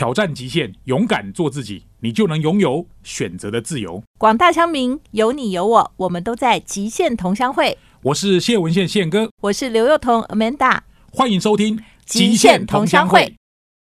挑战极限，勇敢做自己，你就能拥有选择的自由。广大乡民，有你有我，我们都在极限同乡会。我是谢文宪宪哥，我是刘幼彤 Amanda，欢迎收听《极限同乡会》。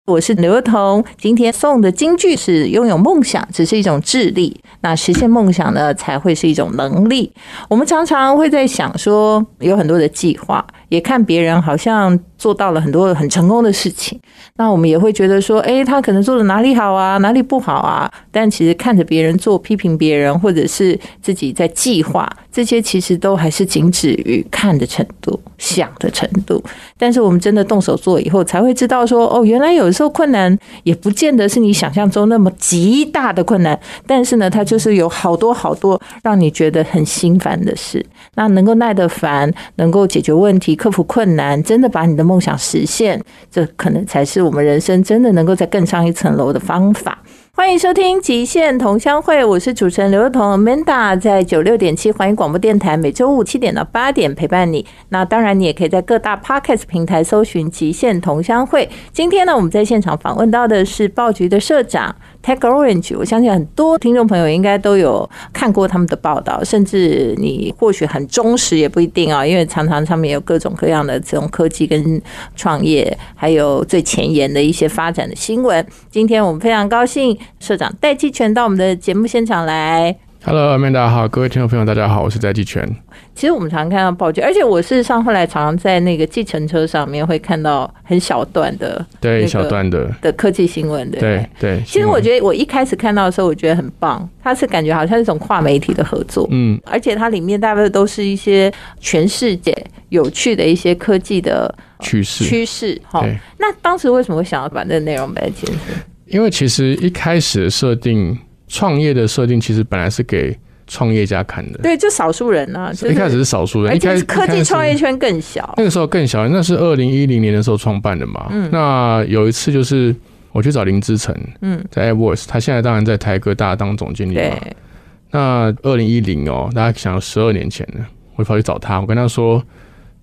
我是刘幼彤，今天送的金句是：拥有梦想只是一种智力，那实现梦想呢才会是一种能力。我们常常会在想说，有很多的计划，也看别人好像。做到了很多很成功的事情，那我们也会觉得说，哎，他可能做的哪里好啊，哪里不好啊？但其实看着别人做，批评别人，或者是自己在计划，这些其实都还是仅止于看的程度、想的程度。但是我们真的动手做以后，才会知道说，哦，原来有时候困难也不见得是你想象中那么极大的困难，但是呢，它就是有好多好多让你觉得很心烦的事。那能够耐得烦，能够解决问题、克服困难，真的把你的梦想实现，这可能才是我们人生真的能够再更上一层楼的方法。欢迎收听《极限同乡会》，我是主持人刘若彤 Amanda，在九六点七欢迎广播电台，每周五七点到八点陪伴你。那当然，你也可以在各大 Podcast 平台搜寻《极限同乡会》。今天呢，我们在现场访问到的是报局的社长。Tech Orange，我相信很多听众朋友应该都有看过他们的报道，甚至你或许很忠实也不一定啊，因为常常上面有各种各样的这种科技跟创业，还有最前沿的一些发展的新闻。今天我们非常高兴，社长戴季全到我们的节目现场来。Hello，Amanda，好，各位听众朋友，大家好，我是戴季全。其实我们常常看到报纸，而且我事实上后来常常在那个计程车上面会看到很小段的，对，小段的的科技新闻的，对对。其实我觉得我一开始看到的时候，我觉得很棒，它是感觉好像是一种跨媒体的合作，嗯，而且它里面大部分都是一些全世界有趣的一些科技的趋势趋势。哈，那当时为什么会想要把这个内容摆在前面？因为其实一开始设定。创业的设定其实本来是给创业家看的，对，就少数人啊。一开始是少数人，一开始科技创业圈更小。那个时候更小，那是二零一零年的时候创办的嘛。嗯，那有一次就是我去找林之成，嗯，在 AirVoice，他现在当然在台哥大当总经理嘛。那二零一零哦，大家想十二年前呢，我跑去找他，我跟他说，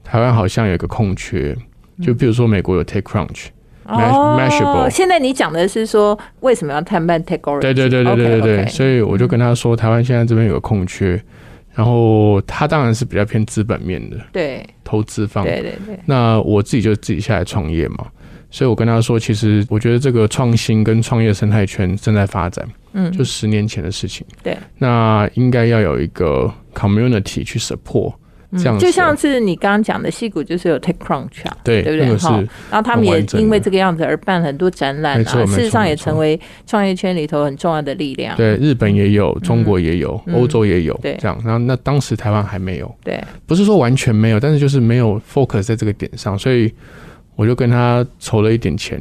台湾好像有一个空缺，就比如说美国有 TechCrunch。哦，现在你讲的是说为什么要探办 take 对对对对对对，所以我就跟他说，台湾现在这边有个空缺，然后他当然是比较偏资本面的，对，投资方，对对对。那我自己就自己下来创业嘛，所以我跟他说，其实我觉得这个创新跟创业生态圈正在发展，嗯，就十年前的事情，对，那应该要有一个 community 去 support。这样就像是你刚刚讲的，戏骨就是有 TechCrunch，啊对对不对？哈，然后他们也因为这个样子而办很多展览啊，事实上也成为创业圈里头很重要的力量。对，日本也有，中国也有，欧洲也有，这样。然后那当时台湾还没有，对，不是说完全没有，但是就是没有 focus 在这个点上，所以我就跟他筹了一点钱，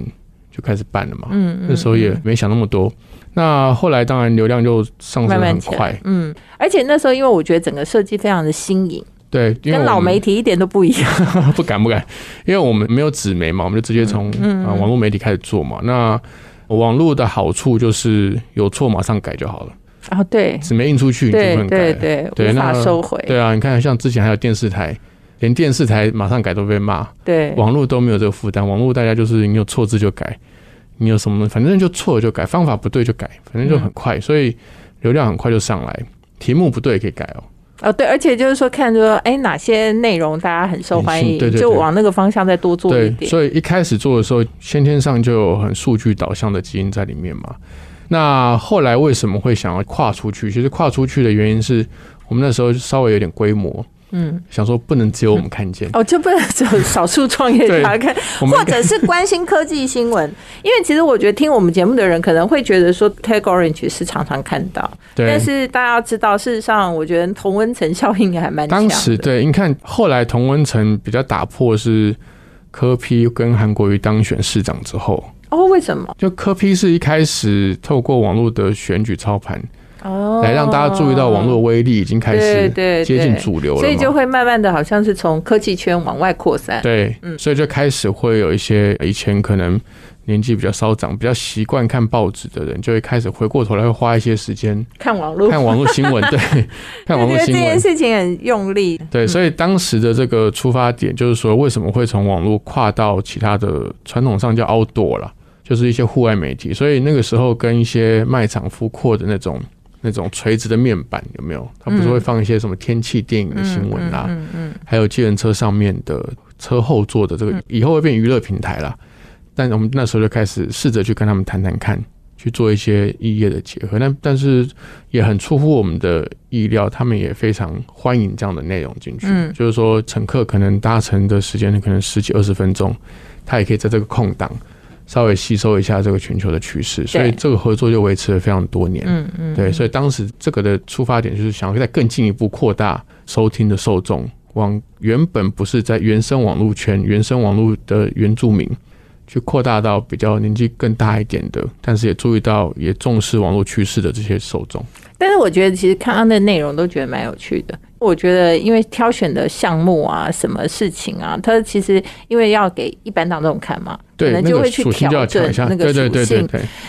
就开始办了嘛。嗯那时候也没想那么多。那后来当然流量就上升很快，嗯，而且那时候因为我觉得整个设计非常的新颖。对，跟老媒体一点都不一样。不敢不敢，因为我们没有纸媒嘛，我们就直接从啊网络媒体开始做嘛。那网络的好处就是有错马上改就好了。啊，对，纸媒印出去你就不能改，对对，无法收回。对啊，你看像之前还有电视台，连电视台马上改都被骂。对，网络都没有这个负担，网络大家就是你有错字就改，你有什么反正就错了就改，方法不对就改，反正就很快，所以流量很快就上来。题目不对也可以改哦。哦，对，而且就是说，看说，哎，哪些内容大家很受欢迎，就往那个方向再多做一点。所以一开始做的时候，先天上就有很数据导向的基因在里面嘛。那后来为什么会想要跨出去？其实跨出去的原因是我们那时候稍微有点规模。嗯，想说不能只有我们看见哦，就不能只有少数创业家看，或者是关心科技新闻。因为其实我觉得听我们节目的人可能会觉得说，Tech Orange 是常常看到，但是大家要知道，事实上我觉得同温层效应还蛮当时对，你看后来同温层比较打破是科批跟韩国瑜当选市长之后哦，为什么？就科批是一开始透过网络的选举操盘。哦，来让大家注意到网络威力已经开始接近主流了，所以就会慢慢的好像是从科技圈往外扩散。对，嗯，所以就开始会有一些以前可能年纪比较稍长、比较习惯看报纸的人，就会开始回过头来会花一些时间看网络、看网络新闻。对，看网络新闻这件事情很用力。对，所以当时的这个出发点就是说，为什么会从网络跨到其他的传统上叫 outdoor 了？就是一些户外媒体，所以那个时候跟一些卖场复阔的那种那种垂直的面板有没有？它不是会放一些什么天气电影的新闻啦，嗯嗯，还有机人车上面的车后座的这个，以后会变娱乐平台啦。但我们那时候就开始试着去跟他们谈谈看，去做一些异业的结合。但但是也很出乎我们的意料，他们也非常欢迎这样的内容进去。嗯，就是说乘客可能搭乘的时间可能十几二十分钟，他也可以在这个空档稍微吸收一下这个全球的趋势。所以这个合作就维持了非常多年。嗯嗯，对，所以当时这个的出发点就是想要再更进一步扩大收听的受众，往原本不是在原生网络圈、原生网络的原住民。去扩大到比较年纪更大一点的，但是也注意到也重视网络趋势的这些受众。但是我觉得其实看他的内容都觉得蛮有趣的。我觉得，因为挑选的项目啊，什么事情啊，它其实因为要给一般大众看嘛，可能就会去调整那个属性。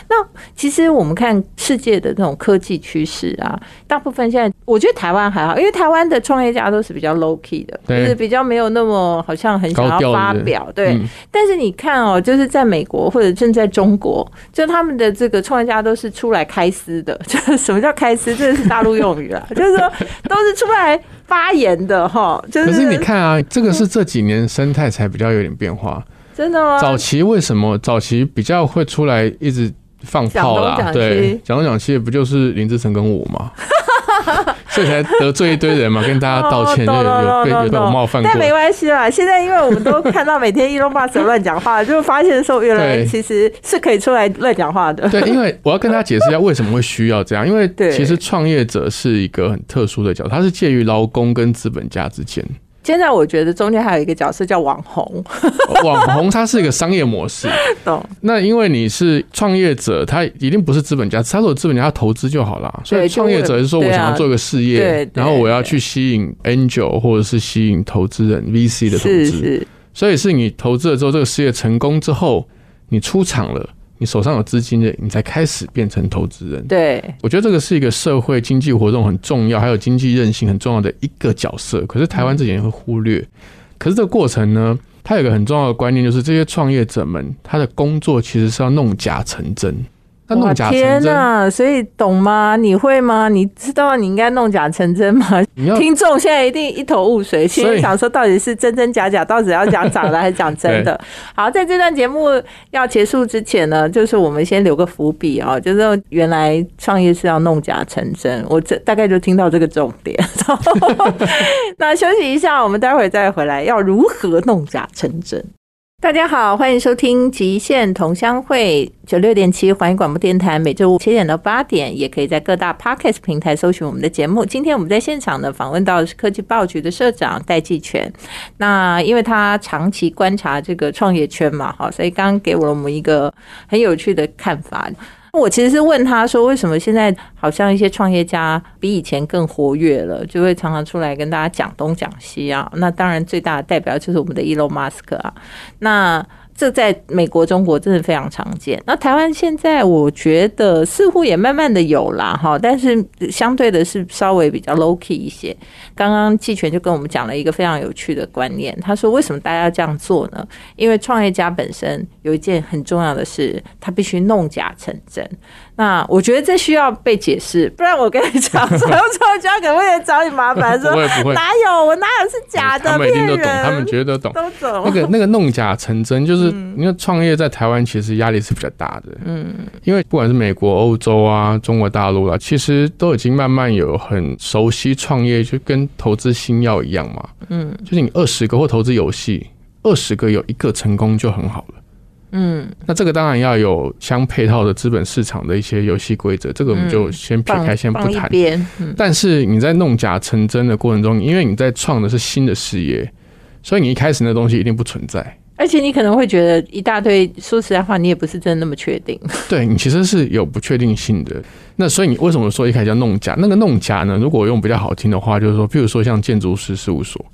那其实我们看世界的那种科技趋势啊，大部分现在我觉得台湾还好，因为台湾的创业家都是比较 low key 的，就是比较没有那么好像很想要发表。对，但是你看哦，就是在美国或者正在中国，就他们的这个创业家都是出来开私的。就是什么叫开私？这是大陆用语啊，就是说都是出来。发言的哈，就是。可是你看啊，这个是这几年生态才比较有点变化。真的吗？早期为什么早期比较会出来一直放炮啦？对，讲东讲西不就是林志成跟我吗？所以才得罪一堆人嘛，跟大家道歉，就有被有被我冒犯过。但没关系啦，现在因为我们都看到每天一龙巴斯乱讲话，就发现说原来其实是可以出来乱讲话的。对，因为我要跟他解释一下为什么会需要这样，因为其实创业者是一个很特殊的角色，他是介于劳工跟资本家之间。现在我觉得中间还有一个角色叫网红，网红它是一个商业模式。懂？那因为你是创业者，他一定不是资本家，他如果资本家，他投资就好了。所以创业者是说我想要做一个事业，然后我要去吸引 angel 或者是吸引投资人 VC 的投资。所以是你投资了之后，这个事业成功之后，你出场了。你手上有资金的，你才开始变成投资人。对，我觉得这个是一个社会经济活动很重要，还有经济韧性很重要的一个角色。可是台湾这几年会忽略。可是这个过程呢，它有一个很重要的观念，就是这些创业者们，他的工作其实是要弄假成真。哇天呐！所以懂吗？你会吗？你知道你应该弄假成真吗？听众现在一定一头雾水，心里想说到底是真真假假，到底要讲假的还是讲真的？好，在这段节目要结束之前呢，就是我们先留个伏笔啊，就是原来创业是要弄假成真，我这大概就听到这个重点。那休息一下，我们待会儿再回来，要如何弄假成真？大家好，欢迎收听《极限同乡会》九六点七环宇广播电台，每周五七点到八点，也可以在各大 podcast 平台搜寻我们的节目。今天我们在现场呢，访问到的是科技报局的社长戴继全。那因为他长期观察这个创业圈嘛，哈，所以刚刚给了我们一个很有趣的看法。我其实是问他说，为什么现在好像一些创业家比以前更活跃了，就会常常出来跟大家讲东讲西啊？那当然最大的代表就是我们的 Elon Musk 啊。那这在美国、中国真的非常常见。那台湾现在我觉得似乎也慢慢的有啦，哈，但是相对的是稍微比较 low key 一些。刚刚季全就跟我们讲了一个非常有趣的观念，他说为什么大家要这样做呢？因为创业家本身有一件很重要的事，他必须弄假成真。那我觉得这需要被解释，不然我跟你讲，所有创业家可能会找你麻烦，说哪有我哪有是假的，他们一定都懂，他们觉得懂，都懂。那个那个弄假成真，就是因为创业在台湾其实压力是比较大的，嗯，因为不管是美国、欧洲啊、中国大陆啊，其实都已经慢慢有很熟悉创业，就跟投资新药一样嘛，嗯，就是你二十个或投资游戏，二十个有一个成功就很好了。嗯，那这个当然要有相配套的资本市场的一些游戏规则，这个我们就先撇开，先不谈。但是你在弄假成真的过程中，因为你在创的是新的事业，所以你一开始那东西一定不存在。而且你可能会觉得一大堆，说实在话，你也不是真的那么确定。对你其实是有不确定性的。那所以你为什么说一开始叫弄假？那个弄假呢？如果用比较好听的话，就是说，譬如说像建筑师事务所。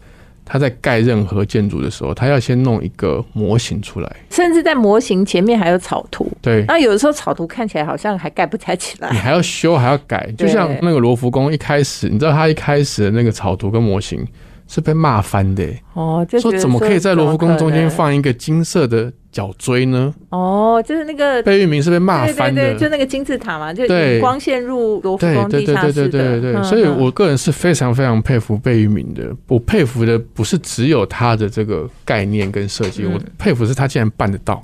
他在盖任何建筑的时候，他要先弄一个模型出来，甚至在模型前面还有草图。对，那有的时候草图看起来好像还盖不太起来，你还要修，还要改。就像那个罗浮宫一开始，你知道他一开始的那个草图跟模型是被骂翻的。哦，说怎么可以在罗浮宫中间放一个金色的角锥呢？哦，就是那个贝聿铭是被骂翻的，就那个金字塔嘛，就光线入罗浮宫地下室对对对，所以我个人是非常非常佩服贝聿铭的。我佩服的不是只有他的这个概念跟设计，我佩服是他竟然办得到。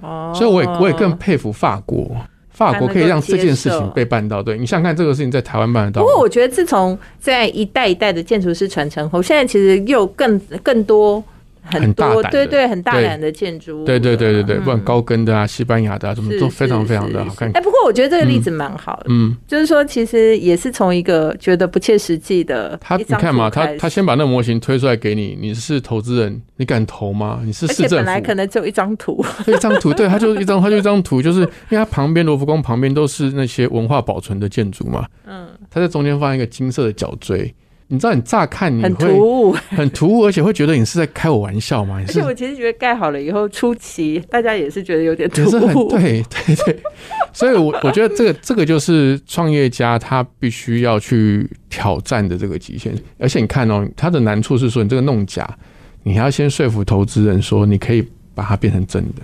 哦，所以我也我也更佩服法国。法国可以让这件事情被办到，对你想想看，这个事情在台湾办得到。不过我觉得，自从在一代一代的建筑师传承后，现在其实又更更多。很多对对很大胆的建筑物，对对对对对，不管高跟的啊、西班牙的啊，什么都非常非常的好看。哎，不过我觉得这个例子蛮好的，嗯，就是说其实也是从一个觉得不切实际的，他你看嘛，他他先把那个模型推出来给你，你是投资人，你敢投吗？你是市政府，本来可能只有一张图，一张图，对，他就一张，他就一张图，就是因为他旁边罗浮宫旁边都是那些文化保存的建筑嘛，嗯，他在中间放一个金色的角锥。你知道，你乍看你会很突兀，很突兀，而且会觉得你是在开我玩笑吗？而且我其实觉得盖好了以后，初期大家也是觉得有点突兀。对对对，所以，我我觉得这个这个就是创业家他必须要去挑战的这个极限。而且你看哦，他的难处是说，你这个弄假，你还要先说服投资人说，你可以把它变成真的。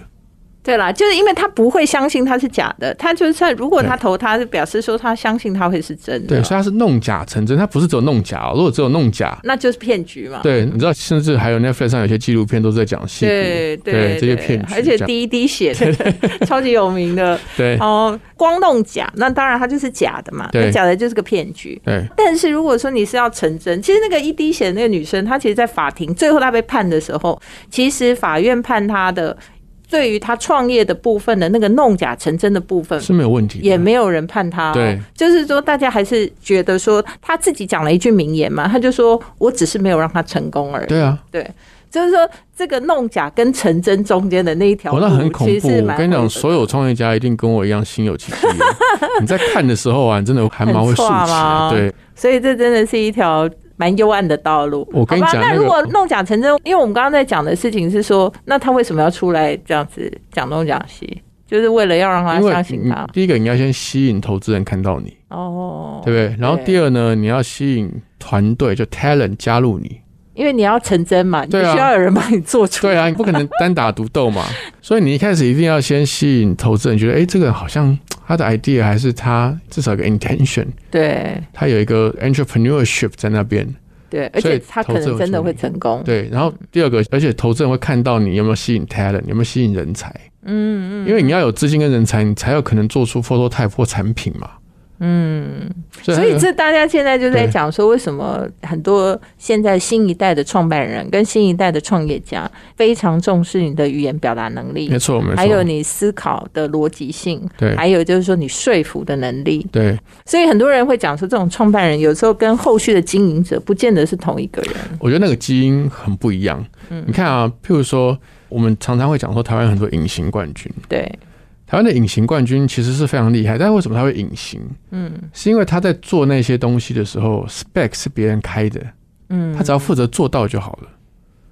对啦，就是因为他不会相信他是假的，他就算如果他投，他是表示说他相信他会是真的。对，所以他是弄假成真，他不是只有弄假。如果只有弄假，那就是骗局嘛。对，你知道，甚至还有 Netflix 上有些纪录片都是在讲戏，对对这些骗局，而且第一滴血超级有名的。对哦，光弄假，那当然它就是假的嘛，假的就是个骗局。对，但是如果说你是要成真，其实那个一滴血那个女生，她其实，在法庭最后她被判的时候，其实法院判她的。对于他创业的部分的那个弄假成真的部分是没有问题，也没有人判他。对，就是说大家还是觉得说他自己讲了一句名言嘛，他就说我只是没有让他成功而已。对啊，对，就是说这个弄假跟成真中间的那一条路，那很恐怖。我跟你讲，所有创业家一定跟我一样心有戚戚。你在看的时候啊，真的还蛮会竖起。对，所以这真的是一条。蛮幽暗的道路。我跟你讲，那如果弄假成真，因为我们刚刚在讲的事情是说，那他为什么要出来这样子讲东讲西？就是为了要让他相信他。第一个，你要先吸引投资人看到你，哦，对不对？然后第二呢，你要吸引团队，就 talent 加入你。因为你要成真嘛，你需要有人帮你做出。对啊，你不可能单打独斗嘛，所以你一开始一定要先吸引投资人，觉得哎，这个好像他的 idea 还是他至少有个 intention，对，他有一个 entrepreneurship 在那边，对，而且他可能真的会成功。对，然后第二个，而且投资人会看到你有没有吸引 talent，有没有吸引人才，嗯嗯，因为你要有资金跟人才，你才有可能做出 photo type 或产品嘛。嗯，所以这大家现在就在讲说，为什么很多现在新一代的创办人跟新一代的创业家非常重视你的语言表达能力，没错，没错，还有你思考的逻辑性，对，还有就是说你说服的能力，对。所以很多人会讲说，这种创办人有时候跟后续的经营者不见得是同一个人。我觉得那个基因很不一样。嗯，你看啊，譬如说，我们常常会讲说，台湾很多隐形冠军，对。台湾的隐形冠军其实是非常厉害，但是为什么他会隐形？嗯，是因为他在做那些东西的时候，spec 是别人开的，嗯，他只要负责做到就好了，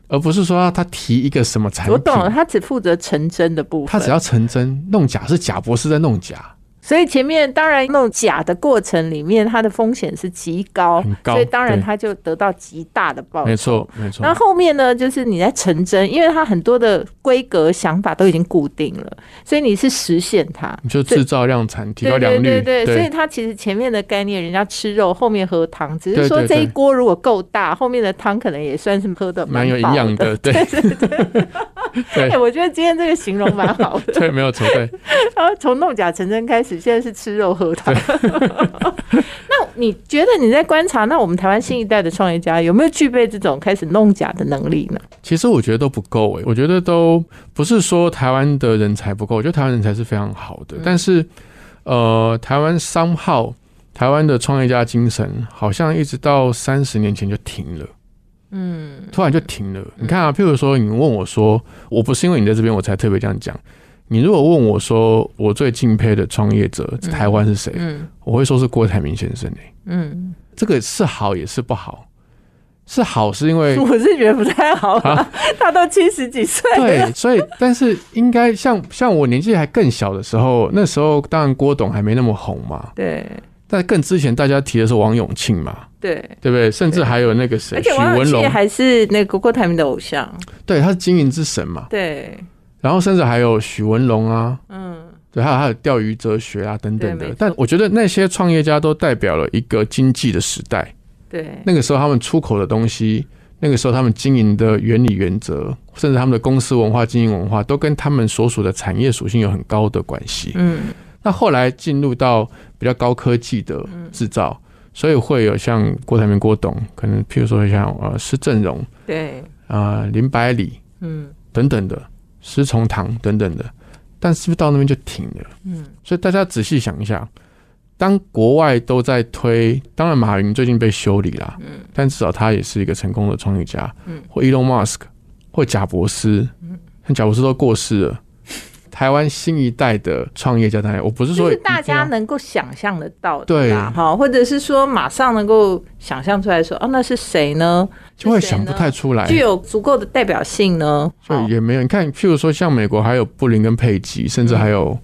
而不是说他提一个什么产品。我懂了，他只负责成真的部分，他只要成真，弄假是假博士在弄假。所以前面当然弄假的过程里面，它的风险是极高，所以当然它就得到极大的报酬。没错，没错。那后面呢，就是你在成真，因为它很多的规格想法都已经固定了，所以你是实现它，你就制造量产，提高良率。对对对，所以它其实前面的概念，人家吃肉，后面喝汤，只是说这一锅如果够大，后面的汤可能也算是喝的蛮有营养的。对对 对。对，我觉得今天这个形容蛮好的。对，没有错。对。然后从弄假成真开始，现在是吃肉喝汤。那你觉得你在观察，那我们台湾新一代的创业家有没有具备这种开始弄假的能力呢？其实我觉得都不够诶，我觉得都不是说台湾的人才不够，我觉得台湾人才是非常好的。但是，呃，台湾商号，台湾的创业家精神，好像一直到三十年前就停了。嗯，突然就停了。你看啊，譬如说，你问我说，我不是因为你在这边我才特别这样讲。你如果问我说，我最敬佩的创业者台湾是谁？嗯，我会说是郭台铭先生诶。嗯，这个是好也是不好，是好是因为 我是觉得不太好啊，他都七十几岁。对，所以但是应该像像我年纪还更小的时候，那时候当然郭董还没那么红嘛。对。那更之前大家提的是王永庆嘛，对对不对？甚至还有那个谁，而且王永庆还是那个郭台铭的偶像，对，他是经营之神嘛，对。然后甚至还有许文龙啊，嗯，对，还有还有钓鱼哲学啊等等的。但我觉得那些创业家都代表了一个经济的时代，对，那个时候他们出口的东西。那个时候，他们经营的原理原则，甚至他们的公司文化、经营文化，都跟他们所属的产业属性有很高的关系。嗯，那后来进入到比较高科技的制造，所以会有像郭台铭、郭董，可能譬如说像呃施正荣，对，啊林百里，嗯等等的施崇堂等等的，但是不是到那边就停了？嗯，所以大家仔细想一下。当国外都在推，当然马云最近被修理了，嗯，但至少他也是一个成功的创业家，嗯，或 Elon Musk，或贾博斯，嗯，贾博斯都过世了。台湾新一代的创业家，当然我不是说大家能够想象得到的，对，哈，或者是说马上能够想象出来说，哦，那是谁呢？就会想不太出来，具有足够的代表性呢？所以也没有。你看，譬如说像美国还有布林跟佩吉，甚至还有。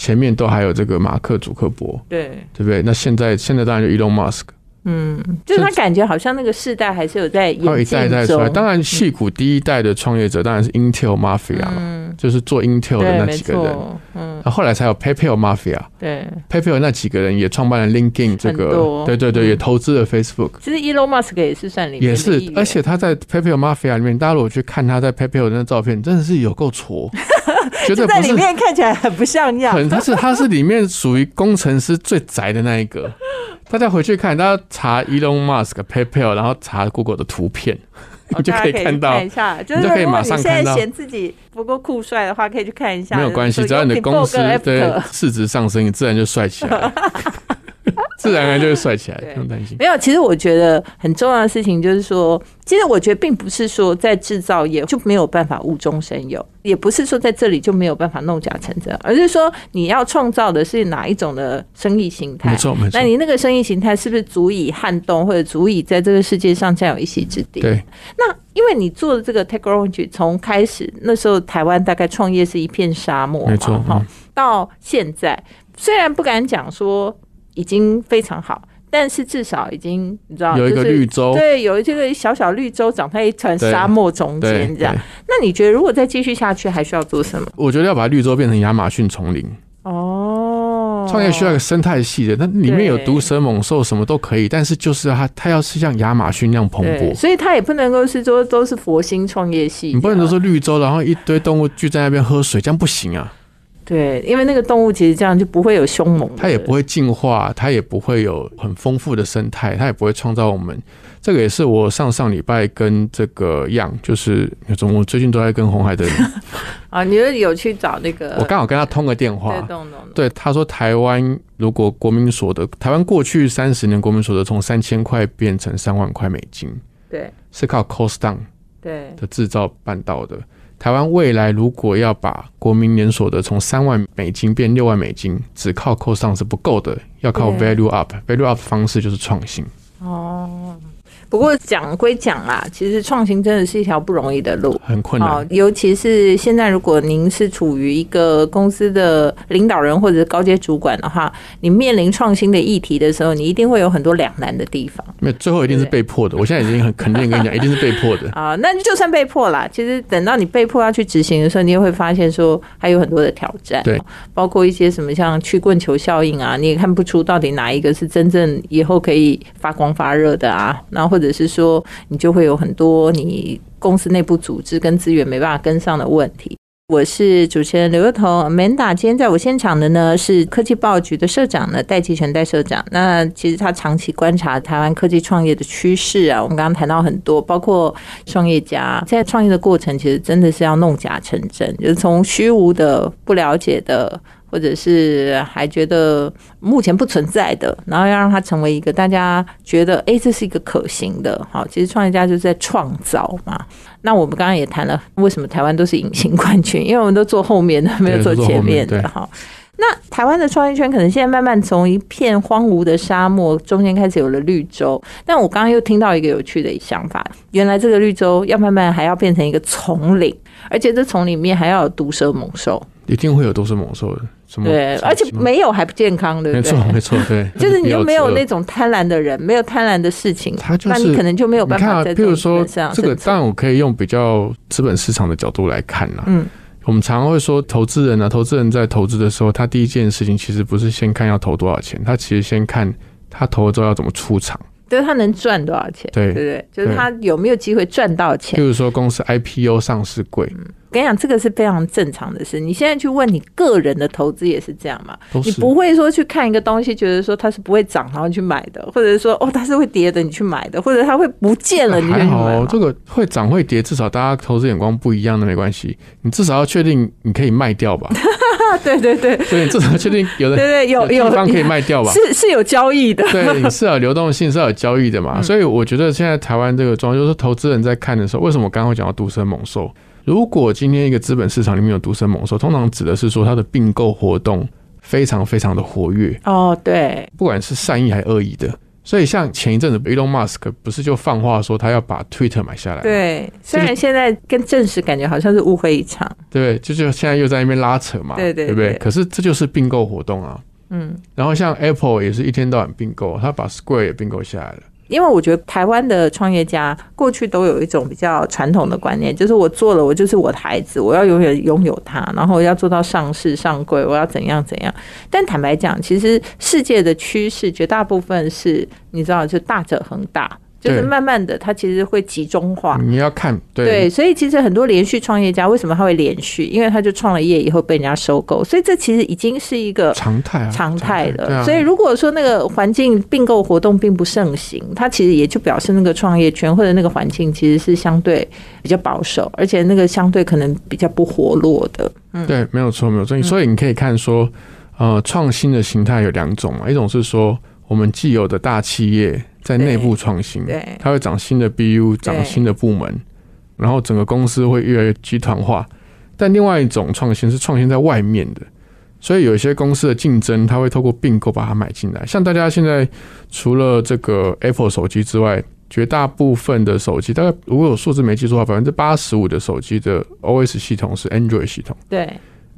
前面都还有这个马克·祖克伯，对对不对？那现在现在当然就 Elon Musk，嗯，就是他感觉好像那个世代还是有在有一代一代出来。当然，戏骨第一代的创业者当然是 Intel Mafia 嘛，就是做 Intel 的那几个人，嗯，后来才有 PayPal Mafia，对，PayPal 那几个人也创办了 LinkedIn 这个，对对对，也投资了 Facebook。其实 Elon Musk 也是算里面，也是，而且他在 PayPal Mafia 里面，大家如果去看他在 PayPal 的那照片，真的是有够挫。就在里面看起来很不像样，很他是他是里面属于工程师最宅的那一个。大家回去看，大家查 Elon Musk PayPal，然后查 Google 的图片，你 就可以看到一下。就是可以马上看到。嫌自己不够酷帅的话，可以去看一下。没有关系，只要你的公司对市值上升，你自然就帅起来。自然而然就会帅起来，不用担心。没有，其实我觉得很重要的事情就是说，其实我觉得并不是说在制造业就没有办法无中生有，也不是说在这里就没有办法弄假成真，而是说你要创造的是哪一种的生意形态。没错，没错。那你那个生意形态是不是足以撼动或者足以在这个世界上占有一席之地？对。那因为你做的这个 technology 从开始那时候台湾大概创业是一片沙漠，没错哈。到现在虽然不敢讲说。已经非常好，但是至少已经你知道有一个绿洲，对，有这个小小绿洲长在一团沙漠中间这样。那你觉得如果再继续下去，还需要做什么？我觉得要把绿洲变成亚马逊丛林。哦，创业需要一个生态系的，那里面有毒蛇猛兽什么都可以，但是就是它它要是像亚马逊那样蓬勃，所以它也不能够是说都是佛心创业系，你不能都是绿洲，然后一堆动物聚在那边喝水，这样不行啊。对，因为那个动物其实这样就不会有凶猛，它也不会进化，它也不会有很丰富的生态，它也不会创造我们。这个也是我上上礼拜跟这个样，就是我最近都在跟红海的 啊，你有有去找那个？我刚好跟他通个电话，对他说，台湾如果国民所得，台湾过去三十年国民所得从三千块变成三万块美金，对，是靠 cost down 对的制造办到的。台湾未来如果要把国民连锁的从三万美金变六万美金，只靠 cost down 是不够的，要靠 value up。value up 方式就是创新。哦。不过讲归讲啦，其实创新真的是一条不容易的路，很困难。尤其是现在，如果您是处于一个公司的领导人或者是高阶主管的话，你面临创新的议题的时候，你一定会有很多两难的地方。没有，最后一定是被迫的。我现在已经很肯定跟你讲，一定是被迫的。啊，那就算被迫啦，其实等到你被迫要去执行的时候，你也会发现说还有很多的挑战。对，包括一些什么像曲棍球效应啊，你也看不出到底哪一个是真正以后可以发光发热的啊，然后或者是说，你就会有很多你公司内部组织跟资源没办法跟上的问题。我是主持人刘幼彤，Manda。今天在我现场的呢是科技报局的社长呢戴其全戴社长。那其实他长期观察台湾科技创业的趋势啊，我们刚刚谈到很多，包括创业家在创业的过程，其实真的是要弄假成真，就是从虚无的、不了解的。或者是还觉得目前不存在的，然后要让它成为一个大家觉得哎，这是一个可行的。好，其实创业家就是在创造嘛。那我们刚刚也谈了，为什么台湾都是隐形冠军？因为我们都坐后面的，没有坐前面的。哈，那台湾的创业圈可能现在慢慢从一片荒芜的沙漠中间开始有了绿洲。但我刚刚又听到一个有趣的想法，原来这个绿洲要慢慢还要变成一个丛林，而且这丛里面还要有毒蛇猛兽。一定会有都是猛兽的。什么？对，而且没有还不健康，对不对？没错，没错，对。就是你又没有那种贪婪的人，没有贪婪的事情，他就是，那你可能就没有办法。比如说这个，当然我可以用比较资本市场的角度来看啦。嗯，我们常常会说，投资人啊，投资人在投资的时候，他第一件事情其实不是先看要投多少钱，他其实先看他投了之后要怎么出场。就是他能赚多少钱，对对对，就是他有没有机会赚到钱。譬如说公司 IPO 上市贵，我跟你讲，这个是非常正常的事。你现在去问你个人的投资也是这样嘛？你不会说去看一个东西，觉得说它是不会涨，然后去买的，或者说哦它是会跌的，你去买的，或者它会不见了，你去买。这个会涨会跌，至少大家投资眼光不一样的没关系。你至少要确定你可以卖掉吧。对对对，所以至少确定有的对对有有地方可以卖掉吧？是是有交易的，对，是有流动性，是有交易的嘛？所以我觉得现在台湾这个状况，就是投资人在看的时候，为什么我刚刚讲到独生猛兽？如果今天一个资本市场里面有独生猛兽，通常指的是说它的并购活动非常非常的活跃哦，对，不管是善意还是恶意的。所以，像前一阵子，Elon Musk 不是就放话说他要把 Twitter 买下来？对，虽然现在跟证实感觉好像是误会一场。对，就是现在又在那边拉扯嘛，对对，对不对？可是这就是并购活动啊。嗯。然后像 Apple 也是一天到晚并购，他把 Square 也并购下来了。因为我觉得台湾的创业家过去都有一种比较传统的观念，就是我做了，我就是我的孩子，我要永远拥有它，然后要做到上市上柜，我要怎样怎样。但坦白讲，其实世界的趋势绝大部分是你知道，就大者恒大。就是慢慢的，它其实会集中化。你要看对，所以其实很多连续创业家为什么他会连续？因为他就创了业以后被人家收购，所以这其实已经是一个常态常态了。所以如果说那个环境并购活动并不盛行，它其实也就表示那个创业圈或者那个环境其实是相对比较保守，而且那个相对可能比较不活络的。嗯，对，没有错，没有错。所以你可以看说，呃，创新的形态有两种嘛，一种是说我们既有的大企业。在内部创新，对，它会长新的 BU，长新的部门，然后整个公司会越来越集团化。但另外一种创新是创新在外面的，所以有一些公司的竞争，它会透过并购把它买进来。像大家现在除了这个 Apple 手机之外，绝大部分的手机，大概如果有数字没记错的话，百分之八十五的手机的 OS 系统是 Android 系统。对。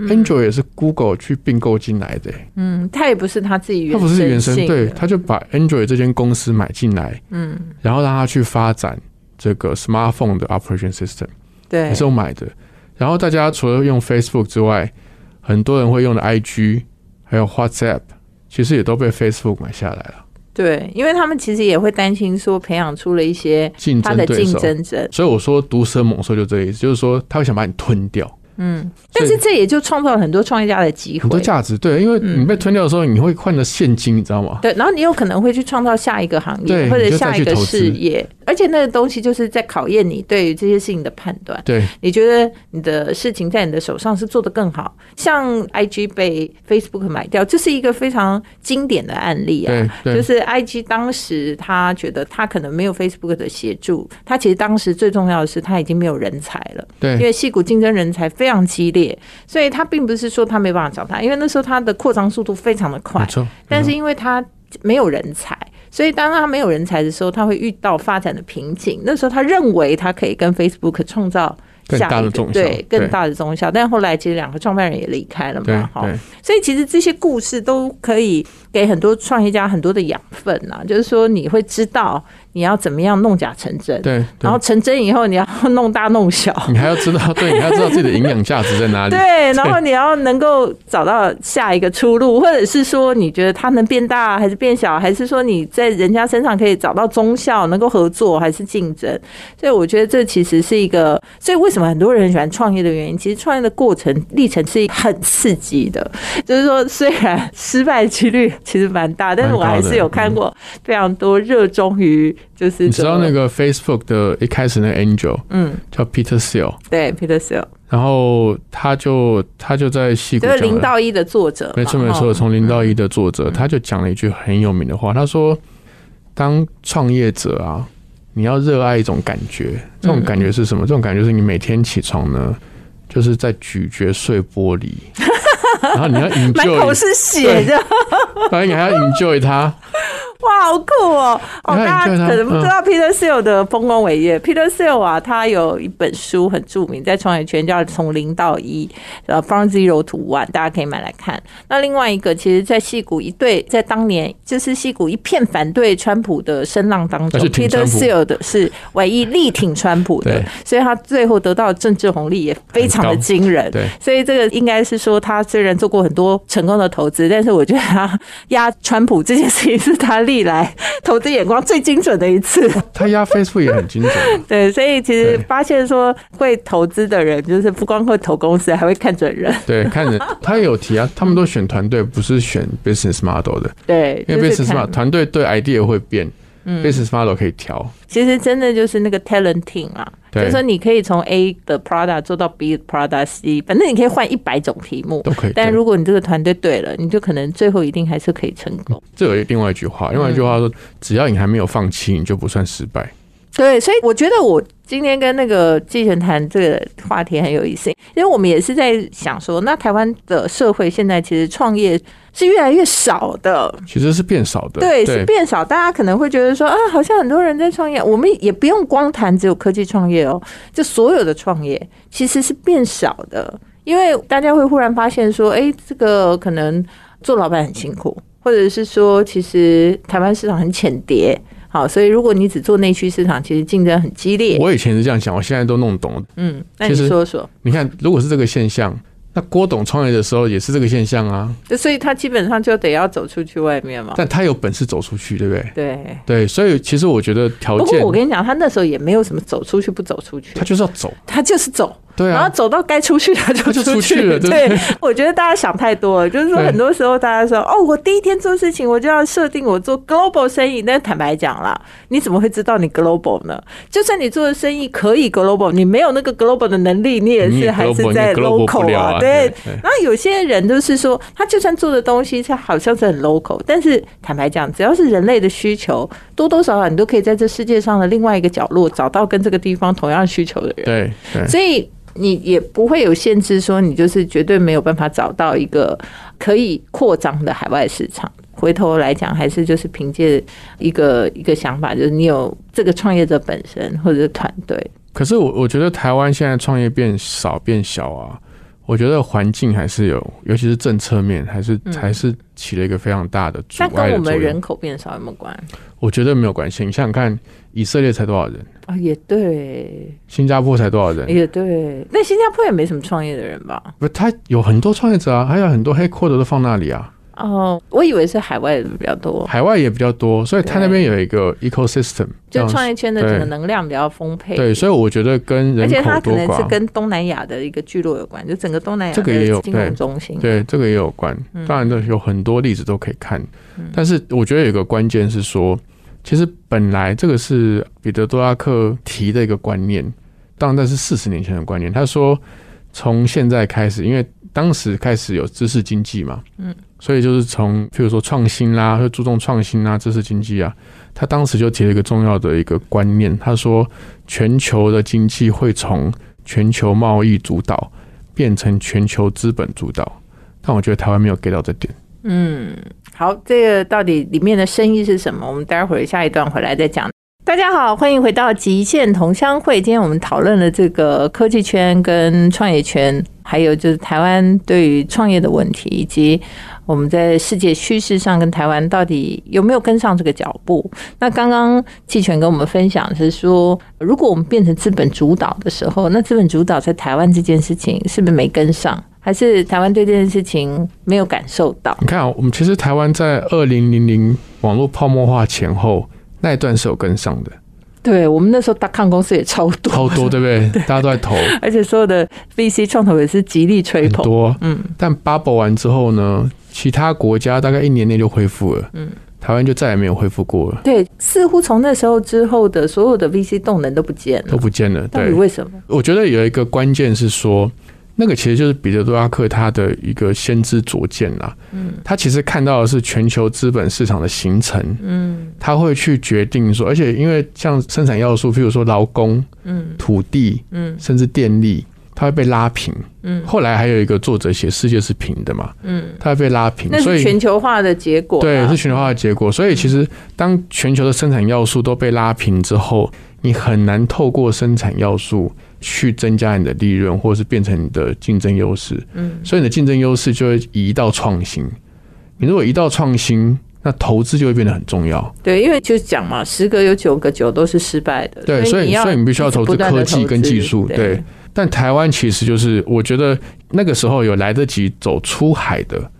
Android 也是 Google 去并购进来的，嗯，他也不是他自己原生，他不是原生，对，他就把 Android 这间公司买进来，嗯，然后让他去发展这个 smartphone 的 operation system，对，也是我买的。然后大家除了用 Facebook 之外，很多人会用的 IG 还有 WhatsApp，其实也都被 Facebook 买下来了。对，因为他们其实也会担心说培养出了一些他的竞争者，所以我说毒蛇猛兽就这意思，就是说他会想把你吞掉。嗯，但是这也就创造了很多创业家的机会，很多价值。对，因为你被吞掉的时候，你会换的现金，你知道吗？对，然后你有可能会去创造下一个行业或者下一个事业，而且那个东西就是在考验你对于这些事情的判断。对，你觉得你的事情在你的手上是做得更好？像 IG 被 Facebook 买掉，这是一个非常经典的案例啊。就是 IG 当时他觉得他可能没有 Facebook 的协助，他其实当时最重要的是他已经没有人才了。对，因为戏骨竞争人才非常。非常激烈，所以他并不是说他没办法找他，因为那时候他的扩张速度非常的快，但是因为他没有人才，所以当他没有人才的时候，他会遇到发展的瓶颈。那时候他认为他可以跟 Facebook 创造。更大的中对更大的中效，但后来其实两个创办人也离开了嘛，哈，所以其实这些故事都可以给很多创业家很多的养分呐，就是说你会知道你要怎么样弄假成真，对，然后成真以后你要弄大弄小，你还要知道，对，你还要知道自己的营养价值在哪里，对，然后你要能够找到下一个出路，或者是说你觉得它能变大还是变小，还是说你在人家身上可以找到忠效，能够合作还是竞争，所以我觉得这其实是一个，所以为什么？很多人喜欢创业的原因，其实创业的过程历程是很刺激的。就是说，虽然失败几率其实蛮大，但是我还是有看过非常多热衷于就是你知道那个 Facebook 的一开始那个 Angel，嗯，叫 Peter Thiel，对 Peter Thiel，然后他就他就在戏就是零到一的作者，没错没错，从零到一的作者，他就讲了一句很有名的话，他说：“当创业者啊。”你要热爱一种感觉，这种感觉是什么？这种感觉是你每天起床呢，就是在咀嚼碎玻璃，然后你要 enjoy，满口是血的，然后你还要 enjoy 它。哇，好酷哦！哦，大家可能不知道 Peter Thiel 的丰功伟业。Peter Thiel 啊，他有一本书很著名，在创业圈叫《从零到一》，呃，From Zero to One，大家可以买来看。那另外一个，其实，在戏骨一对，在当年就是戏骨一片反对川普的声浪当中，Peter Thiel 的是唯一力挺川普的，所以他最后得到的政治红利也非常的惊人。对，所以这个应该是说，他虽然做过很多成功的投资，但是我觉得他压川普这件事情是他历来投资眼光最精准的一次。他压 Facebook 也很精准。对，所以其实发现说会投资的人，就是不光会投公司，还会看准人。对，看人。他有提啊，他们都选团队，不是选 business model 的。对，因为 business model 团队对 idea 会变。Business model 可以调，其实真的就是那个 talenting 啊，就是说你可以从 A 的 product 做到 B 的 product C，反正你可以换一百种题目都可以。但如果你这个团队对了，你就可能最后一定还是可以成功。这有另外一句话，另外一句话说，只要你还没有放弃，你就不算失败。对，所以我觉得我今天跟那个季全谈这个话题很有意思，因为我们也是在想说，那台湾的社会现在其实创业是越来越少的，其实是变少的，对，是变少。大家可能会觉得说啊，好像很多人在创业，我们也不用光谈只有科技创业哦，就所有的创业其实是变少的，因为大家会忽然发现说，哎，这个可能做老板很辛苦，或者是说，其实台湾市场很浅碟。好，所以如果你只做内需市场，其实竞争很激烈。我以前是这样想，我现在都弄懂了。嗯，那你说说，你看，如果是这个现象。那郭董创业的时候也是这个现象啊，所以他基本上就得要走出去外面嘛。但他有本事走出去，对不对？对对，所以其实我觉得条件。不过我跟你讲，他那时候也没有什么走出去不走出去，他就是要走，他就是走。对啊，然后走到该出去他就出去了。对，我觉得大家想太多了，就是说很多时候大家说哦，我第一天做事情我就要设定我做 global 生意，但坦白讲啦，你怎么会知道你 global 呢？就算你做的生意可以 global，你没有那个 global 的能力，你也是还是在 local 啊。对，然后有些人就是说，他就算做的东西他好像是很 local，但是坦白讲，只要是人类的需求，多多少少你都可以在这世界上的另外一个角落找到跟这个地方同样需求的人。对，所以。你也不会有限制，说你就是绝对没有办法找到一个可以扩张的海外市场。回头来讲，还是就是凭借一个一个想法，就是你有这个创业者本身或者团队。可是我我觉得台湾现在创业变少变小啊。我觉得环境还是有，尤其是政策面，还是还是起了一个非常大的阻碍。那跟我们人口变少有没有关？我觉得没有关系。你想想看，以色列才多少人啊？也对。新加坡才多少人？也对。那新加坡也没什么创业的人吧？不，他有很多创业者啊，还有很多黑 e 的都放那里啊。哦，我以为是海外的比较多，海外也比较多，所以他那边有一个 ecosystem，就创业圈的整个能量比较丰沛。对，所以我觉得跟人口多寡，而且它可能是跟东南亚的一个聚落有关，就整个东南亚这个也有金融中心，对，这个也有关。当然，这有很多例子都可以看，但是我觉得有一个关键是说，其实本来这个是彼得·多拉克提的一个观念，当然那是四十年前的观念。他说，从现在开始，因为当时开始有知识经济嘛，嗯。所以就是从，譬如说创新啦，会注重创新啊，知识经济啊，他当时就提了一个重要的一个观念，他说全球的经济会从全球贸易主导变成全球资本主导，但我觉得台湾没有 get 到这点。嗯，好，这个到底里面的深意是什么？我们待会儿下一段回来再讲。大家好，欢迎回到极限同乡会。今天我们讨论了这个科技圈跟创业圈，还有就是台湾对于创业的问题，以及我们在世界趋势上跟台湾到底有没有跟上这个脚步。那刚刚季全跟我们分享是说，如果我们变成资本主导的时候，那资本主导在台湾这件事情是不是没跟上，还是台湾对这件事情没有感受到？你看，我们其实台湾在二零零零网络泡沫化前后。那一段是有跟上的，对我们那时候大抗公司也超多，超多，对不对？大家都在投，而且所有的 VC 创投也是极力吹捧。多，嗯。但 bubble 完之后呢，其他国家大概一年内就恢复了，嗯。台湾就再也没有恢复过了。对，似乎从那时候之后的所有的 VC 动能都不见了，都不见了。到底为什么？我觉得有一个关键是说。那个其实就是彼得·多拉克他的一个先知拙见啦。嗯，他其实看到的是全球资本市场的形成。嗯，他会去决定说，而且因为像生产要素，譬如说劳工、嗯，土地，嗯，甚至电力。它会被拉平。嗯，后来还有一个作者写世界是平的嘛，嗯，它会被拉平，那是全球化的结果。对，是全球化的结果。所以其实当全球的生产要素都被拉平之后，你很难透过生产要素去增加你的利润，或者是变成你的竞争优势。嗯，所以你的竞争优势就会移到创新。你如果移到创新，那投资就会变得很重要。对，因为就讲嘛，十个有九个九都是失败的。对，所以所以你必须要投资科技跟技术。对，但台湾其实就是，我觉得那个时候有来得及走出海的，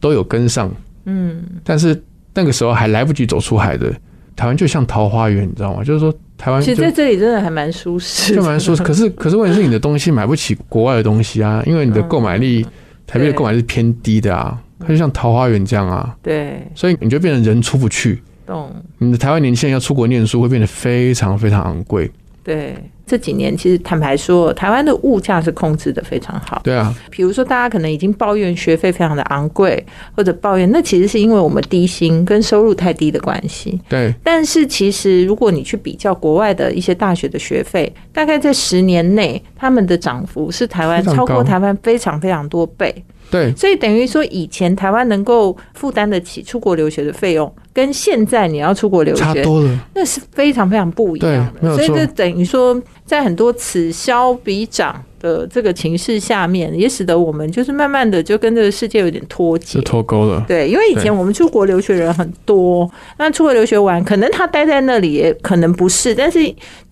都有跟上。嗯，但是那个时候还来不及走出海的，台湾就像桃花源，你知道吗？就是说，台湾其实在这里真的还蛮舒适，就蛮舒适。可是，可是问题是你的东西买不起国外的东西啊，因为你的购买力，台币的购买力是偏低的啊。它就像桃花源这样啊，对，所以你就变成人出不去。懂。你的台湾年轻人要出国念书，会变得非常非常昂贵。对，这几年其实坦白说，台湾的物价是控制的非常好。对啊，比如说大家可能已经抱怨学费非常的昂贵，或者抱怨那其实是因为我们低薪跟收入太低的关系。对。但是其实如果你去比较国外的一些大学的学费，大概在十年内，他们的涨幅是台湾超过台湾非常非常多倍。对，所以等于说，以前台湾能够负担得起出国留学的费用，跟现在你要出国留学，差多了，那是非常非常不一样的。所以这等于说，在很多此消彼长。的这个情势下面，也使得我们就是慢慢的就跟这个世界有点脱节，脱钩了。对，因为以前我们出国留学人很多，那出国留学完，可能他待在那里也可能不是，但是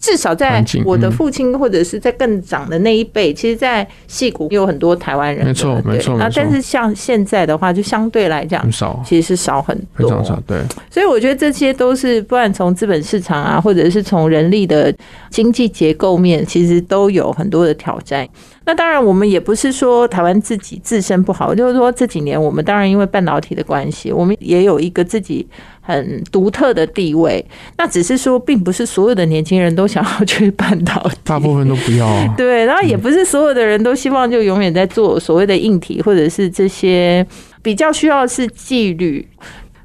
至少在我的父亲或者是在更长的那一辈，其实，在戏谷有很多台湾人，没错，没错。那但是像现在的话，就相对来讲少，其实是少很多，非常少。对，所以我觉得这些都是，不管从资本市场啊，或者是从人力的经济结构面，其实都有很多的挑战。那当然，我们也不是说台湾自己自身不好，就是说这几年我们当然因为半导体的关系，我们也有一个自己很独特的地位。那只是说，并不是所有的年轻人都想要去半导体，大部分都不要。对，然后也不是所有的人都希望就永远在做所谓的硬体，或者是这些比较需要是纪律，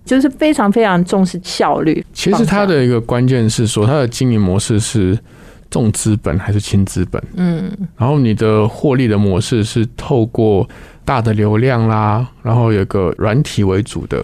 就是非常非常重视效率。其实它的一个关键是说，它的经营模式是。重资本还是轻资本？嗯，然后你的获利的模式是透过大的流量啦，然后有个软体为主的，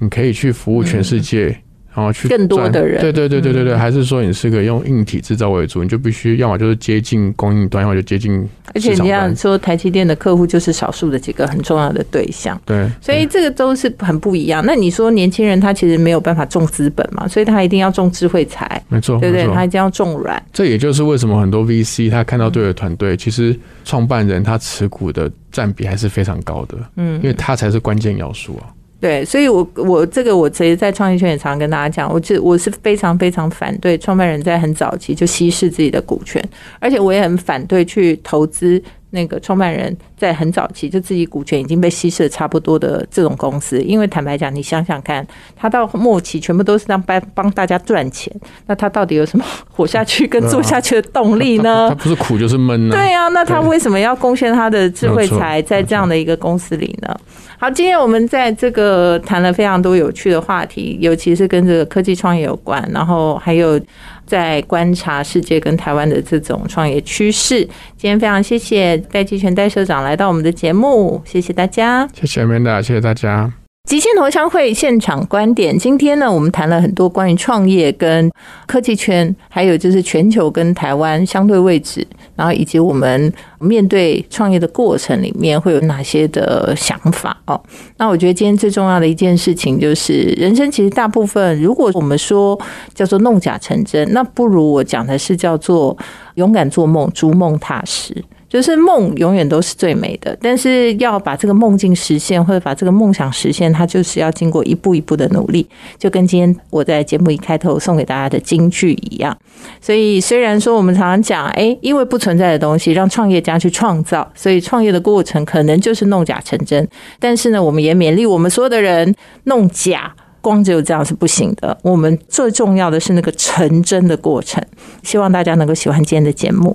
你可以去服务全世界。然后去更多的人，对对对对对对，还是说你是个用硬体制造为主，你就必须要么就是接近供应端，要么就接近。而且你要说台积电的客户就是少数的几个很重要的对象，对，所以这个都是很不一样。那你说年轻人他其实没有办法重资本嘛，所以他一定要重智慧财，没错，对不对？他一定要重软。这也就是为什么很多 VC 他看到对的团队，其实创办人他持股的占比还是非常高的，嗯，因为他才是关键要素啊。对，所以，我我这个我其实，在创业圈也常跟大家讲，我这我是非常非常反对创办人在很早期就稀释自己的股权，而且我也很反对去投资那个创办人在很早期就自己股权已经被稀释的差不多的这种公司，因为坦白讲，你想想看，他到末期全部都是让帮帮大家赚钱，那他到底有什么活下去跟做下去的动力呢？他不是苦就是闷呢？对啊，那他为什么要贡献他的智慧财在这样的一个公司里呢？好，今天我们在这个谈了非常多有趣的话题，尤其是跟这个科技创业有关，然后还有在观察世界跟台湾的这种创业趋势。今天非常谢谢戴季全戴社长来到我们的节目，谢谢大家，谢谢 Amanda，谢谢大家。极限投商会现场观点，今天呢，我们谈了很多关于创业跟科技圈，还有就是全球跟台湾相对位置，然后以及我们面对创业的过程里面会有哪些的想法哦。那我觉得今天最重要的一件事情就是，人生其实大部分，如果我们说叫做弄假成真，那不如我讲的是叫做勇敢做梦，逐梦踏实。就是梦永远都是最美的，但是要把这个梦境实现，或者把这个梦想实现，它就是要经过一步一步的努力。就跟今天我在节目一开头送给大家的金句一样。所以虽然说我们常常讲，哎，因为不存在的东西让创业家去创造，所以创业的过程可能就是弄假成真。但是呢，我们也勉励我们所有的人，弄假光只有这样是不行的。我们最重要的是那个成真的过程。希望大家能够喜欢今天的节目。